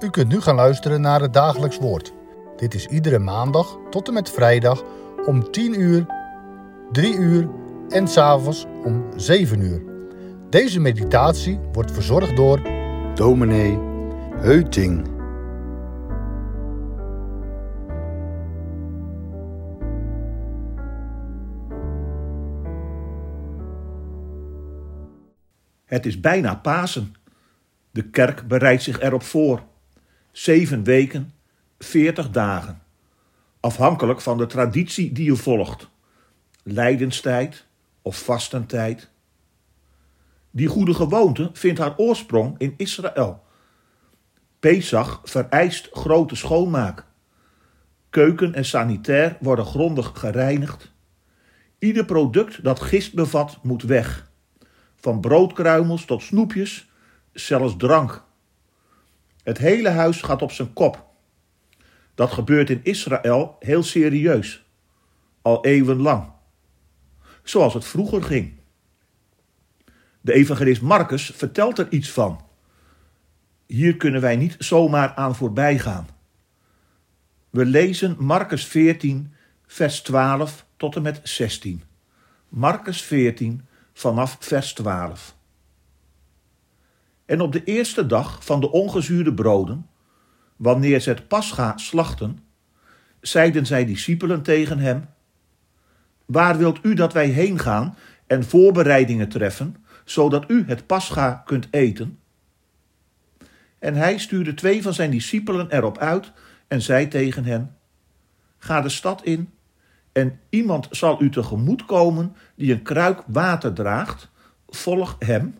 U kunt nu gaan luisteren naar het dagelijks woord. Dit is iedere maandag tot en met vrijdag om 10 uur, 3 uur en s'avonds om 7 uur. Deze meditatie wordt verzorgd door dominee Heuting. Het is bijna Pasen. De kerk bereidt zich erop voor. Zeven weken, veertig dagen. Afhankelijk van de traditie die je volgt. Lijdenstijd of vastentijd. Die goede gewoonte vindt haar oorsprong in Israël. Pesach vereist grote schoonmaak. Keuken en sanitair worden grondig gereinigd. Ieder product dat gist bevat moet weg. Van broodkruimels tot snoepjes, zelfs drank. Het hele huis gaat op zijn kop. Dat gebeurt in Israël heel serieus, al eeuwenlang. Zoals het vroeger ging. De evangelist Marcus vertelt er iets van. Hier kunnen wij niet zomaar aan voorbij gaan. We lezen Marcus 14, vers 12 tot en met 16. Marcus 14, vanaf vers 12. En op de eerste dag van de ongezuurde broden, wanneer ze het pascha slachten, zeiden zij discipelen tegen hem: Waar wilt u dat wij heen gaan en voorbereidingen treffen, zodat u het pascha kunt eten? En hij stuurde twee van zijn discipelen erop uit en zei tegen hen: Ga de stad in en iemand zal u tegemoet komen die een kruik water draagt, volg hem.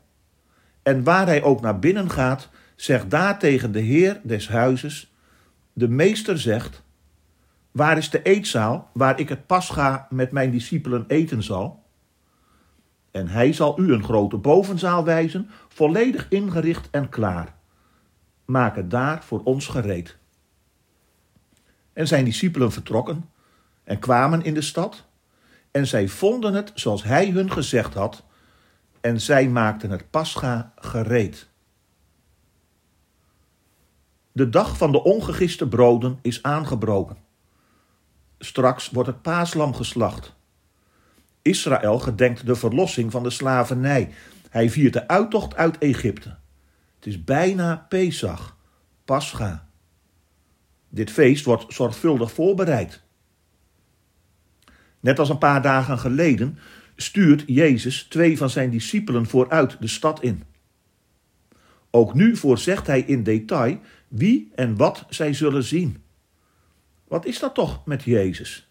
En waar hij ook naar binnen gaat, zeg daar tegen de heer des huizes: De meester zegt: Waar is de eetzaal waar ik het pascha met mijn discipelen eten zal? En hij zal u een grote bovenzaal wijzen, volledig ingericht en klaar. Maak het daar voor ons gereed. En zijn discipelen vertrokken en kwamen in de stad. En zij vonden het zoals hij hun gezegd had. En zij maakten het pascha gereed. De dag van de ongegiste broden is aangebroken. Straks wordt het paaslam geslacht. Israël gedenkt de verlossing van de slavernij. Hij viert de uittocht uit Egypte. Het is bijna Pesach, Pascha. Dit feest wordt zorgvuldig voorbereid. Net als een paar dagen geleden stuurt Jezus twee van zijn discipelen vooruit de stad in. Ook nu voorzegt hij in detail wie en wat zij zullen zien. Wat is dat toch met Jezus?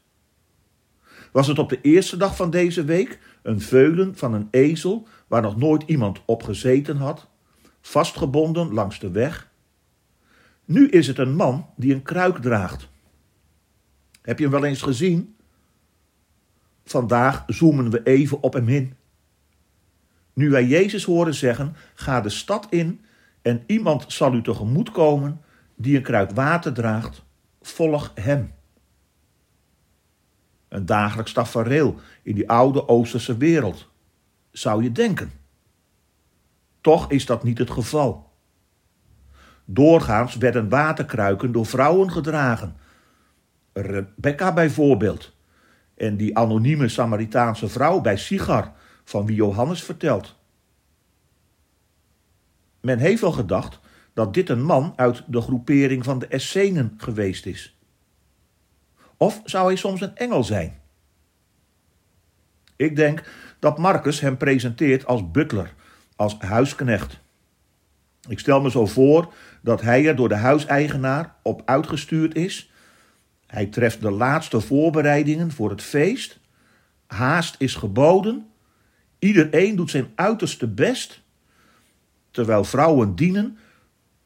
Was het op de eerste dag van deze week een veulen van een ezel waar nog nooit iemand op gezeten had, vastgebonden langs de weg? Nu is het een man die een kruik draagt. Heb je hem wel eens gezien? Vandaag zoomen we even op hem in. Nu wij Jezus horen zeggen: Ga de stad in en iemand zal u tegemoet komen die een kruik water draagt, volg hem. Een dagelijks tafereel in die oude Oosterse wereld, zou je denken. Toch is dat niet het geval. Doorgaans werden waterkruiken door vrouwen gedragen. Rebecca bijvoorbeeld en die anonieme Samaritaanse vrouw bij Sigar, van wie Johannes vertelt. Men heeft wel gedacht dat dit een man uit de groepering van de Essenen geweest is. Of zou hij soms een engel zijn? Ik denk dat Marcus hem presenteert als butler, als huisknecht. Ik stel me zo voor dat hij er door de huiseigenaar op uitgestuurd is hij treft de laatste voorbereidingen voor het feest. Haast is geboden. Iedereen doet zijn uiterste best. Terwijl vrouwen dienen,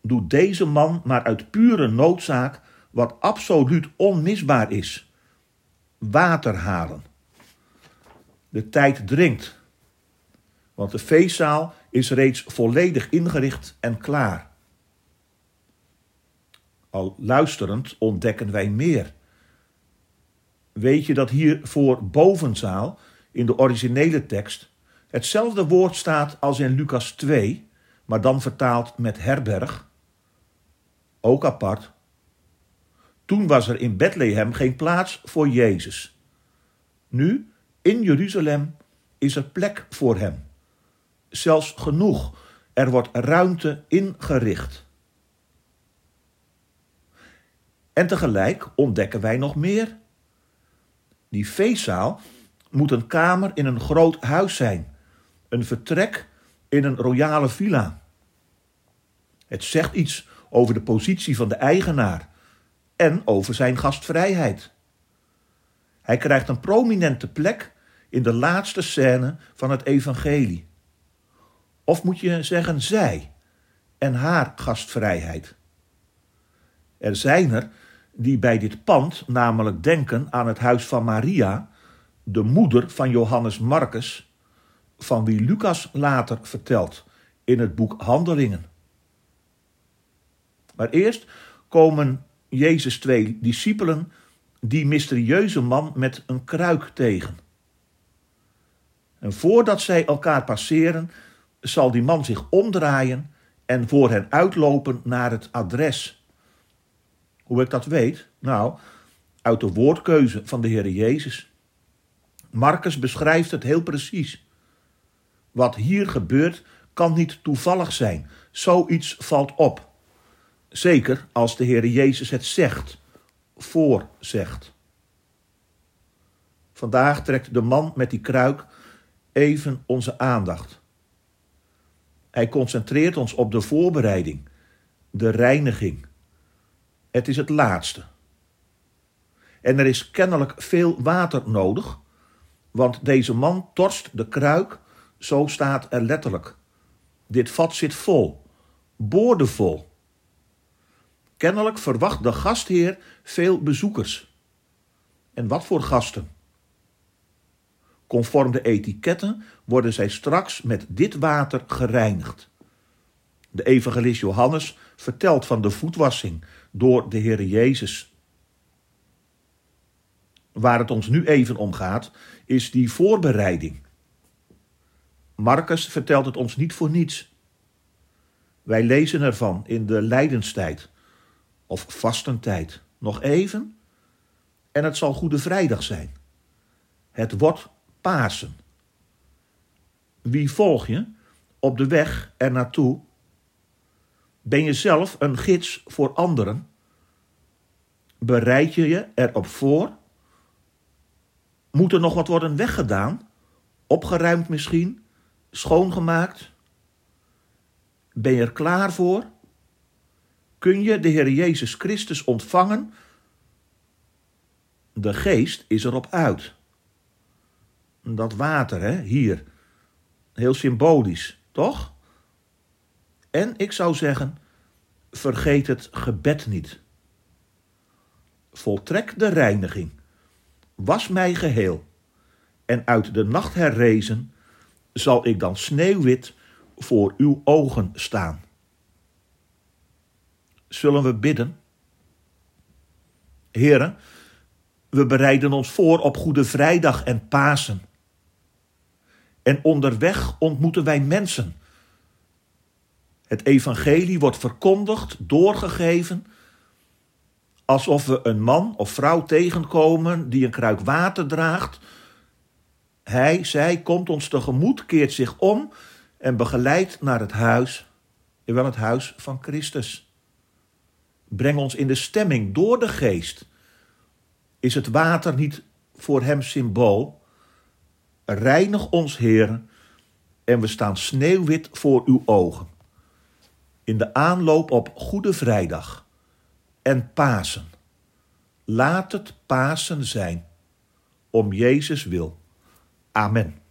doet deze man maar uit pure noodzaak wat absoluut onmisbaar is: water halen. De tijd dringt, want de feestzaal is reeds volledig ingericht en klaar. Al luisterend ontdekken wij meer. Weet je dat hier voor bovenzaal in de originele tekst hetzelfde woord staat als in Lucas 2, maar dan vertaald met herberg? ook apart. Toen was er in Bethlehem geen plaats voor Jezus. Nu, in Jeruzalem, is er plek voor hem. Zelfs genoeg, er wordt ruimte ingericht. En tegelijk ontdekken wij nog meer. Die feestzaal moet een kamer in een groot huis zijn, een vertrek in een royale villa. Het zegt iets over de positie van de eigenaar en over zijn gastvrijheid. Hij krijgt een prominente plek in de laatste scène van het evangelie. Of moet je zeggen zij en haar gastvrijheid. Er zijn er die bij dit pand namelijk denken aan het huis van Maria, de moeder van Johannes Marcus, van wie Lucas later vertelt in het boek Handelingen. Maar eerst komen Jezus twee discipelen die mysterieuze man met een kruik tegen. En voordat zij elkaar passeren, zal die man zich omdraaien en voor hen uitlopen naar het adres. Hoe ik dat weet? Nou, uit de woordkeuze van de Heer Jezus. Marcus beschrijft het heel precies. Wat hier gebeurt kan niet toevallig zijn. Zoiets valt op. Zeker als de Heer Jezus het zegt, voorzegt. Vandaag trekt de man met die kruik even onze aandacht. Hij concentreert ons op de voorbereiding, de reiniging. Het is het laatste. En er is kennelijk veel water nodig, want deze man torst de kruik, zo staat er letterlijk. Dit vat zit vol, boordevol. Kennelijk verwacht de gastheer veel bezoekers. En wat voor gasten? Conform de etiketten worden zij straks met dit water gereinigd. De evangelist Johannes vertelt van de voetwassing door de Heer Jezus. Waar het ons nu even om gaat, is die voorbereiding. Marcus vertelt het ons niet voor niets. Wij lezen ervan in de lijdenstijd of vastentijd. Nog even en het zal Goede Vrijdag zijn. Het wordt Pasen. Wie volg je op de weg er naartoe? Ben je zelf een gids voor anderen? Bereid je je erop voor? Moet er nog wat worden weggedaan? Opgeruimd misschien? Schoongemaakt? Ben je er klaar voor? Kun je de Heer Jezus Christus ontvangen? De geest is erop uit. Dat water, hè, hier. Heel symbolisch, toch? En ik zou zeggen, vergeet het gebed niet. Voltrek de reiniging. Was mij geheel. En uit de nacht herrezen zal ik dan sneeuwwit voor uw ogen staan. Zullen we bidden? Heren, we bereiden ons voor op Goede Vrijdag en Pasen. En onderweg ontmoeten wij mensen. Het evangelie wordt verkondigd, doorgegeven, alsof we een man of vrouw tegenkomen die een kruik water draagt. Hij, zij komt ons tegemoet, keert zich om en begeleidt naar het huis, wel het huis van Christus. Breng ons in de stemming door de geest. Is het water niet voor hem symbool? Reinig ons, Heer, en we staan sneeuwwit voor uw ogen. In de aanloop op Goede Vrijdag en Pasen. Laat het Pasen zijn, om Jezus wil. Amen.